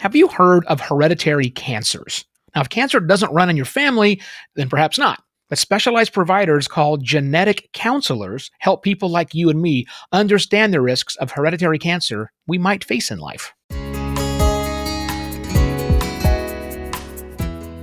Have you heard of hereditary cancers? Now, if cancer doesn't run in your family, then perhaps not. But specialized providers called genetic counselors help people like you and me understand the risks of hereditary cancer we might face in life.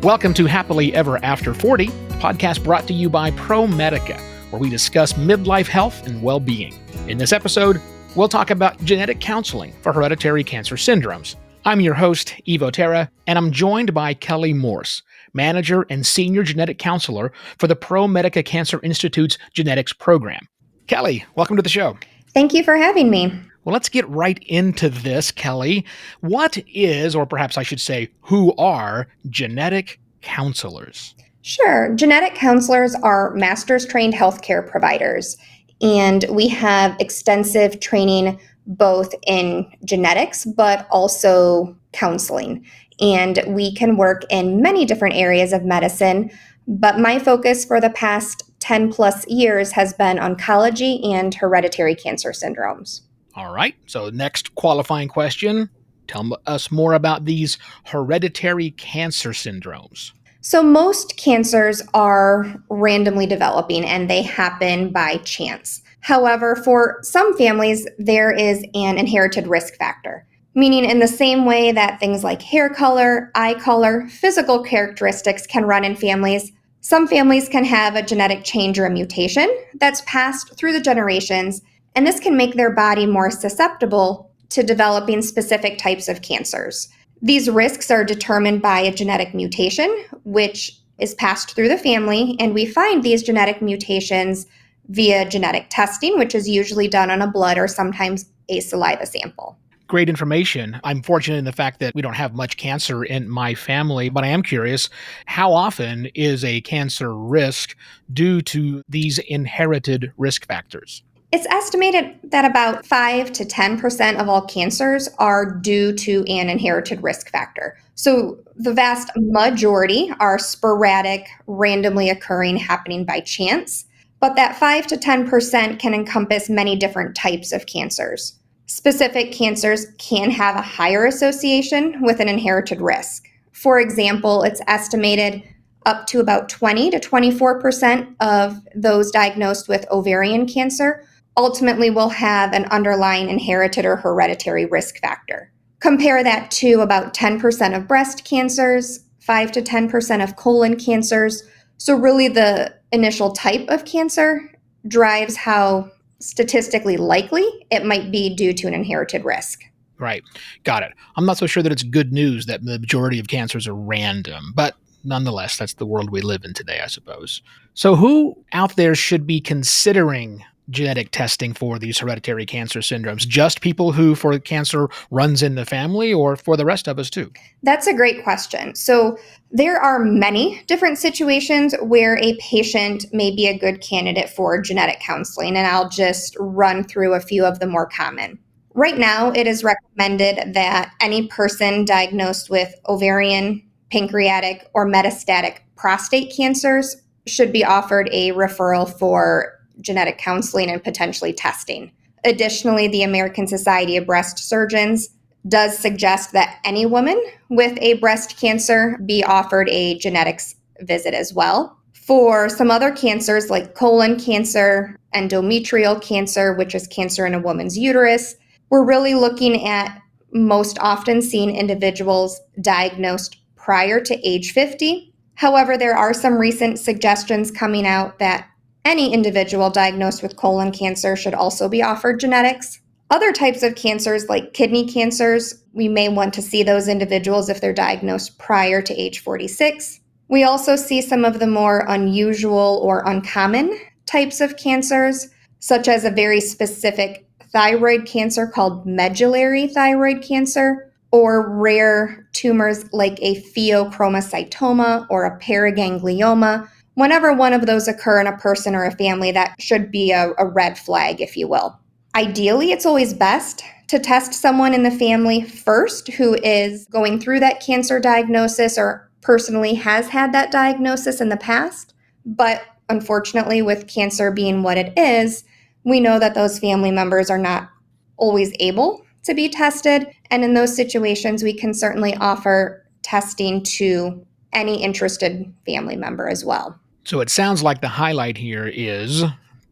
Welcome to Happily Ever After 40, podcast brought to you by ProMedica, where we discuss midlife health and well being. In this episode, we'll talk about genetic counseling for hereditary cancer syndromes. I'm your host, Evo Terra, and I'm joined by Kelly Morse, manager and senior genetic counselor for the ProMedica Cancer Institute's genetics program. Kelly, welcome to the show. Thank you for having me. Well, let's get right into this, Kelly. What is, or perhaps I should say, who are genetic counselors? Sure. Genetic counselors are master's trained healthcare providers, and we have extensive training both in genetics but also counseling. And we can work in many different areas of medicine. But my focus for the past 10 plus years has been oncology and hereditary cancer syndromes. All right. So, next qualifying question tell us more about these hereditary cancer syndromes. So, most cancers are randomly developing and they happen by chance. However, for some families, there is an inherited risk factor, meaning, in the same way that things like hair color, eye color, physical characteristics can run in families, some families can have a genetic change or a mutation that's passed through the generations, and this can make their body more susceptible to developing specific types of cancers. These risks are determined by a genetic mutation, which is passed through the family, and we find these genetic mutations via genetic testing, which is usually done on a blood or sometimes a saliva sample. Great information. I'm fortunate in the fact that we don't have much cancer in my family, but I am curious how often is a cancer risk due to these inherited risk factors? It's estimated that about 5 to 10% of all cancers are due to an inherited risk factor. So the vast majority are sporadic, randomly occurring, happening by chance but that 5 to 10% can encompass many different types of cancers. Specific cancers can have a higher association with an inherited risk. For example, it's estimated up to about 20 to 24% of those diagnosed with ovarian cancer ultimately will have an underlying inherited or hereditary risk factor. Compare that to about 10% of breast cancers, 5 to 10% of colon cancers. So, really, the initial type of cancer drives how statistically likely it might be due to an inherited risk. Right. Got it. I'm not so sure that it's good news that the majority of cancers are random, but nonetheless, that's the world we live in today, I suppose. So, who out there should be considering genetic testing for these hereditary cancer syndromes? Just people who, for cancer, runs in the family, or for the rest of us too? That's a great question. So, there are many different situations where a patient may be a good candidate for genetic counseling, and I'll just run through a few of the more common. Right now, it is recommended that any person diagnosed with ovarian, pancreatic, or metastatic prostate cancers should be offered a referral for genetic counseling and potentially testing. Additionally, the American Society of Breast Surgeons does suggest that any woman with a breast cancer be offered a genetics visit as well. For some other cancers like colon cancer, endometrial cancer, which is cancer in a woman's uterus, we're really looking at most often seeing individuals diagnosed prior to age 50. However, there are some recent suggestions coming out that any individual diagnosed with colon cancer should also be offered genetics. Other types of cancers, like kidney cancers, we may want to see those individuals if they're diagnosed prior to age 46. We also see some of the more unusual or uncommon types of cancers, such as a very specific thyroid cancer called medullary thyroid cancer, or rare tumors like a pheochromocytoma or a paraganglioma, whenever one of those occur in a person or a family, that should be a, a red flag, if you will. Ideally, it's always best to test someone in the family first who is going through that cancer diagnosis or personally has had that diagnosis in the past. But unfortunately, with cancer being what it is, we know that those family members are not always able to be tested. And in those situations, we can certainly offer testing to any interested family member as well. So it sounds like the highlight here is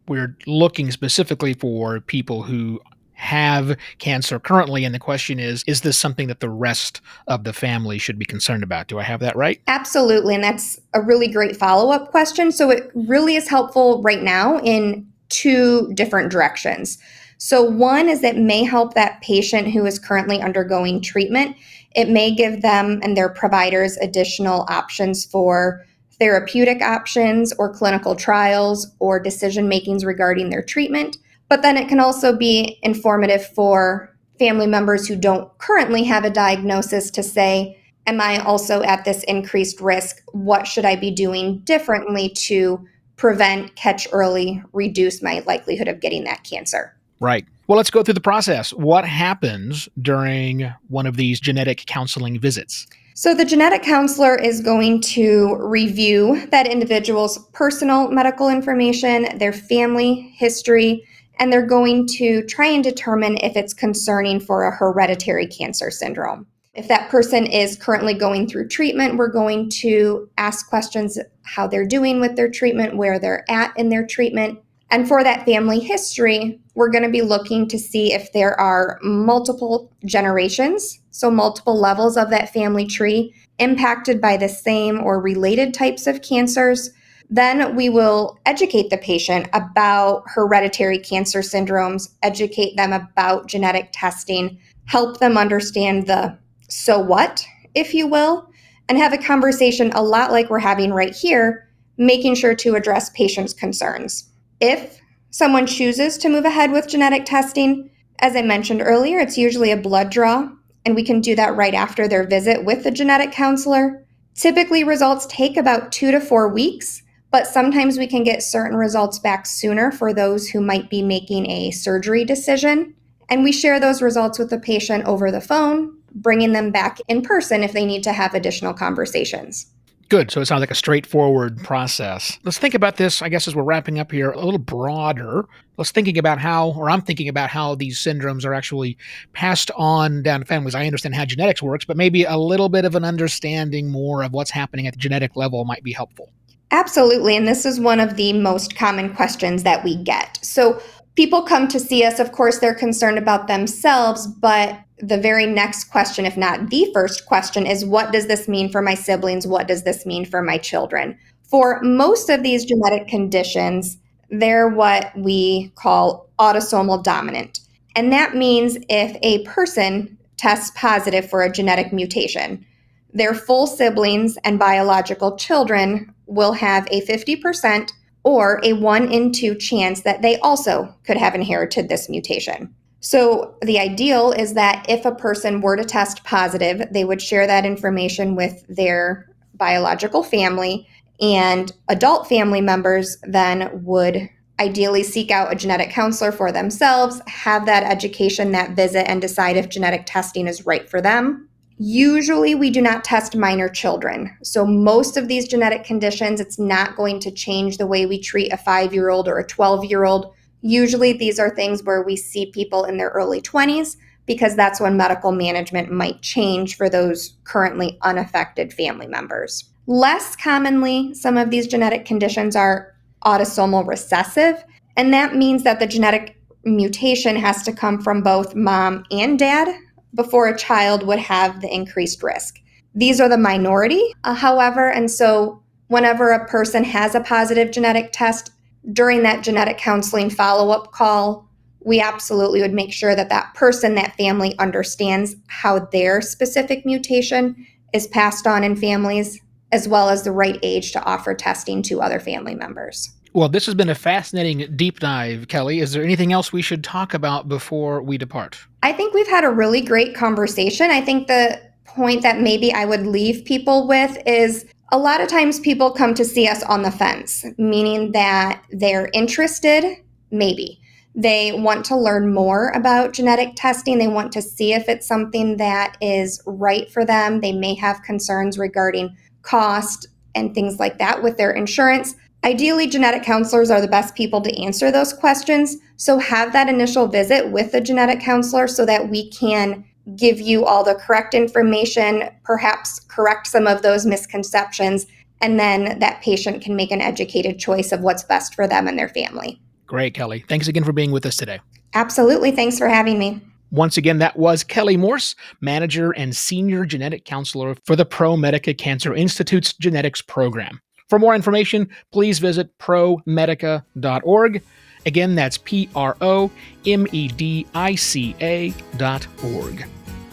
we're looking specifically for people who have cancer currently and the question is is this something that the rest of the family should be concerned about? Do i have that right? Absolutely and that's a really great follow-up question. So it really is helpful right now in two different directions. So one is it may help that patient who is currently undergoing treatment. It may give them and their providers additional options for therapeutic options or clinical trials or decision makings regarding their treatment but then it can also be informative for family members who don't currently have a diagnosis to say, Am I also at this increased risk? What should I be doing differently to prevent, catch early, reduce my likelihood of getting that cancer? Right. Well, let's go through the process. What happens during one of these genetic counseling visits? So, the genetic counselor is going to review that individual's personal medical information, their family history, and they're going to try and determine if it's concerning for a hereditary cancer syndrome. If that person is currently going through treatment, we're going to ask questions how they're doing with their treatment, where they're at in their treatment. And for that family history, we're going to be looking to see if there are multiple generations, so multiple levels of that family tree impacted by the same or related types of cancers then we will educate the patient about hereditary cancer syndromes, educate them about genetic testing, help them understand the so what, if you will, and have a conversation a lot like we're having right here, making sure to address patients' concerns. If someone chooses to move ahead with genetic testing, as I mentioned earlier, it's usually a blood draw, and we can do that right after their visit with the genetic counselor. Typically, results take about two to four weeks but sometimes we can get certain results back sooner for those who might be making a surgery decision. And we share those results with the patient over the phone, bringing them back in person if they need to have additional conversations. Good. So it sounds like a straightforward process. Let's think about this, I guess, as we're wrapping up here, a little broader. Let's thinking about how, or I'm thinking about how these syndromes are actually passed on down to families. I understand how genetics works, but maybe a little bit of an understanding more of what's happening at the genetic level might be helpful. Absolutely. And this is one of the most common questions that we get. So people come to see us. Of course, they're concerned about themselves, but the very next question, if not the first question, is what does this mean for my siblings? What does this mean for my children? For most of these genetic conditions, they're what we call autosomal dominant. And that means if a person tests positive for a genetic mutation, their full siblings and biological children will have a 50% or a 1 in 2 chance that they also could have inherited this mutation. So, the ideal is that if a person were to test positive, they would share that information with their biological family, and adult family members then would ideally seek out a genetic counselor for themselves, have that education, that visit, and decide if genetic testing is right for them. Usually, we do not test minor children. So, most of these genetic conditions, it's not going to change the way we treat a five year old or a 12 year old. Usually, these are things where we see people in their early 20s because that's when medical management might change for those currently unaffected family members. Less commonly, some of these genetic conditions are autosomal recessive, and that means that the genetic mutation has to come from both mom and dad before a child would have the increased risk. These are the minority, uh, however, and so whenever a person has a positive genetic test during that genetic counseling follow up call, we absolutely would make sure that that person, that family understands how their specific mutation is passed on in families, as well as the right age to offer testing to other family members. Well, this has been a fascinating deep dive, Kelly. Is there anything else we should talk about before we depart? I think we've had a really great conversation. I think the point that maybe I would leave people with is a lot of times people come to see us on the fence, meaning that they're interested, maybe. They want to learn more about genetic testing. They want to see if it's something that is right for them. They may have concerns regarding cost and things like that with their insurance Ideally, genetic counselors are the best people to answer those questions. So have that initial visit with a genetic counselor so that we can give you all the correct information, perhaps correct some of those misconceptions, and then that patient can make an educated choice of what's best for them and their family. Great, Kelly. Thanks again for being with us today. Absolutely. Thanks for having me. Once again, that was Kelly Morse, manager and senior genetic counselor for the ProMedica Cancer Institute's genetics program. For more information, please visit promedica.org. Again, that's P R O M E D I C A dot org.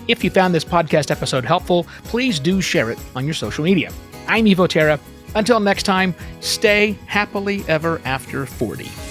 If you found this podcast episode helpful, please do share it on your social media. I'm Evo Terra. Until next time, stay happily ever after 40.